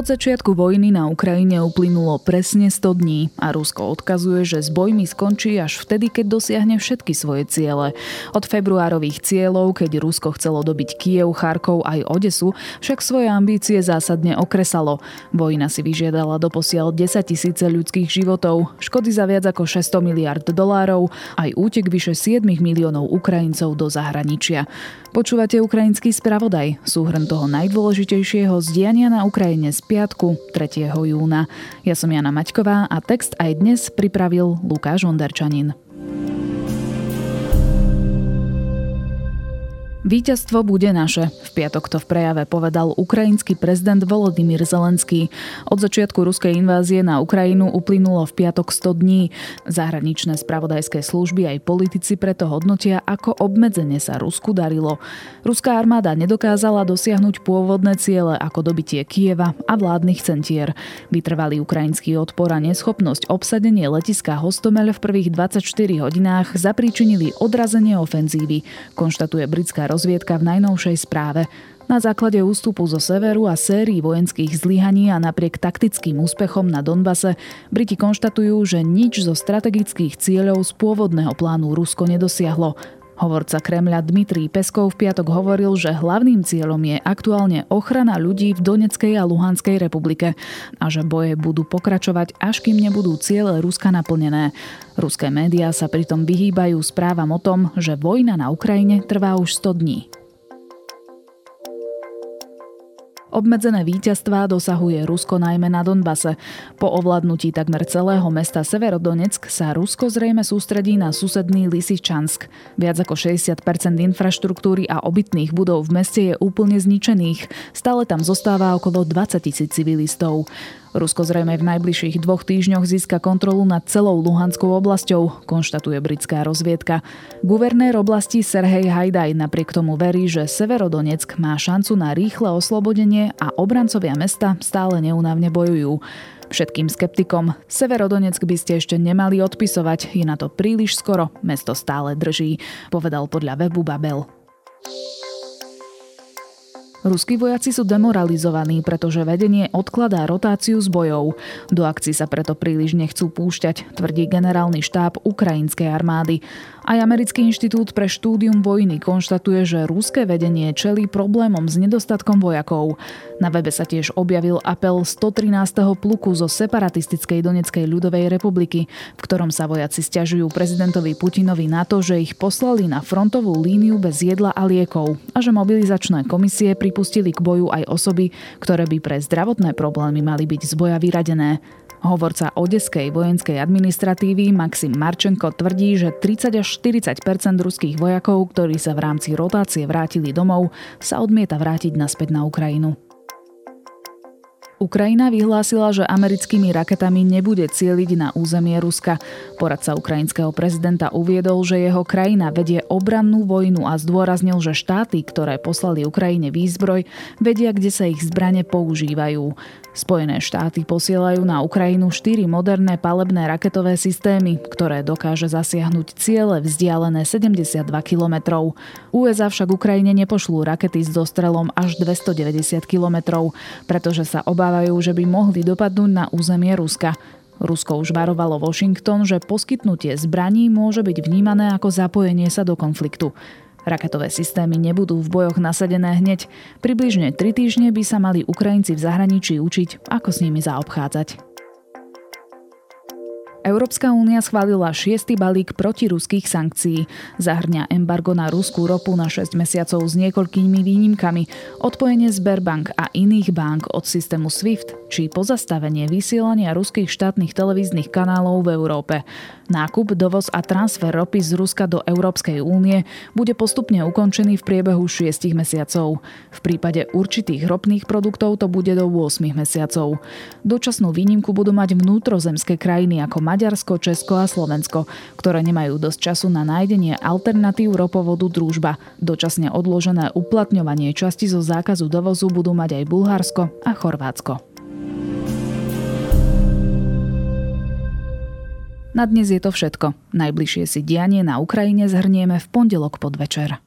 Od začiatku vojny na Ukrajine uplynulo presne 100 dní a Rusko odkazuje, že s bojmi skončí až vtedy, keď dosiahne všetky svoje ciele. Od februárových cieľov, keď Rusko chcelo dobiť Kiev, Charkov aj Odesu, však svoje ambície zásadne okresalo. Vojna si vyžiadala doposiaľ 10 tisíce ľudských životov, škody za viac ako 600 miliard dolárov, aj útek vyše 7 miliónov Ukrajincov do zahraničia. Počúvate ukrajinský spravodaj, súhrn toho najdôležitejšieho zdiania na Ukrajine z piatku 3. júna. Ja som Jana Maťková a text aj dnes pripravil Lukáš Onderčanin. Víťazstvo bude naše. V piatok to v prejave povedal ukrajinský prezident Volodymyr Zelenský. Od začiatku ruskej invázie na Ukrajinu uplynulo v piatok 100 dní. Zahraničné spravodajské služby aj politici preto hodnotia, ako obmedzenie sa Rusku darilo. Ruská armáda nedokázala dosiahnuť pôvodné ciele ako dobitie Kieva a vládnych centier. Vytrvalý ukrajinský odpor a neschopnosť obsadenie letiska Hostomel v prvých 24 hodinách zapríčinili odrazenie ofenzívy, konštatuje britská rozviedka v najnovšej správe. Na základe ústupu zo severu a sérií vojenských zlyhaní a napriek taktickým úspechom na Donbase, Briti konštatujú, že nič zo strategických cieľov z pôvodného plánu Rusko nedosiahlo. Hovorca Kremľa Dmitrij Peskov v piatok hovoril, že hlavným cieľom je aktuálne ochrana ľudí v Doneckej a Luhanskej republike a že boje budú pokračovať, až kým nebudú ciele Ruska naplnené. Ruské médiá sa pritom vyhýbajú správam o tom, že vojna na Ukrajine trvá už 100 dní. Obmedzené víťazstvá dosahuje Rusko najmä na Donbase. Po ovládnutí takmer celého mesta Severodonetsk sa Rusko zrejme sústredí na susedný Lysyčansk. Viac ako 60% infraštruktúry a obytných budov v meste je úplne zničených. Stále tam zostáva okolo 20 tisíc civilistov. Rusko zrejme v najbližších dvoch týždňoch získa kontrolu nad celou Luhanskou oblasťou, konštatuje britská rozviedka. Guvernér oblasti Serhej Hajdaj napriek tomu verí, že Severodonetsk má šancu na rýchle oslobodenie a obrancovia mesta stále neunávne bojujú. Všetkým skeptikom, Severodonetsk by ste ešte nemali odpisovať, je na to príliš skoro, mesto stále drží, povedal podľa webu Babel. Ruskí vojaci sú demoralizovaní, pretože vedenie odkladá rotáciu z bojov. Do akcií sa preto príliš nechcú púšťať, tvrdí generálny štáb ukrajinskej armády. Aj Americký inštitút pre štúdium vojny konštatuje, že ruské vedenie čelí problémom s nedostatkom vojakov. Na webe sa tiež objavil apel 113. pluku zo separatistickej Doneckej ľudovej republiky, v ktorom sa vojaci stiažujú prezidentovi Putinovi na to, že ich poslali na frontovú líniu bez jedla a liekov a že mobilizačné komisie pripustili k boju aj osoby, ktoré by pre zdravotné problémy mali byť z boja vyradené. Hovorca Odeskej vojenskej administratívy Maxim Marčenko tvrdí, že 30 až 40% ruských vojakov, ktorí sa v rámci rotácie vrátili domov, sa odmieta vrátiť naspäť na Ukrajinu. Ukrajina vyhlásila, že americkými raketami nebude cieliť na územie Ruska. Poradca ukrajinského prezidenta uviedol, že jeho krajina vedie obrannú vojnu a zdôraznil, že štáty, ktoré poslali Ukrajine výzbroj, vedia, kde sa ich zbrane používajú. Spojené štáty posielajú na Ukrajinu štyri moderné palebné raketové systémy, ktoré dokáže zasiahnuť ciele vzdialené 72 kilometrov. USA však Ukrajine nepošlú rakety s dostrelom až 290 kilometrov, pretože sa obávajú, že by mohli dopadnúť na územie Ruska. Rusko už varovalo Washington, že poskytnutie zbraní môže byť vnímané ako zapojenie sa do konfliktu. Raketové systémy nebudú v bojoch nasadené hneď. Približne 3 týždne by sa mali Ukrajinci v zahraničí učiť, ako s nimi zaobchádzať. Európska únia schválila šiestý balík protiruských sankcií. Zahrňa embargo na ruskú ropu na 6 mesiacov s niekoľkými výnimkami, odpojenie Sberbank a iných bank od systému SWIFT či pozastavenie vysielania ruských štátnych televíznych kanálov v Európe. Nákup, dovoz a transfer ropy z Ruska do Európskej únie bude postupne ukončený v priebehu 6 mesiacov. V prípade určitých ropných produktov to bude do 8 mesiacov. Dočasnú výnimku budú mať vnútrozemské krajiny ako Maďarsko, Česko a Slovensko, ktoré nemajú dosť času na nájdenie alternatív ropovodu Družba. Dočasne odložené uplatňovanie časti zo zákazu dovozu budú mať aj Bulharsko a Chorvátsko. Na dnes je to všetko. Najbližšie si dianie na Ukrajine zhrnieme v pondelok podvečer.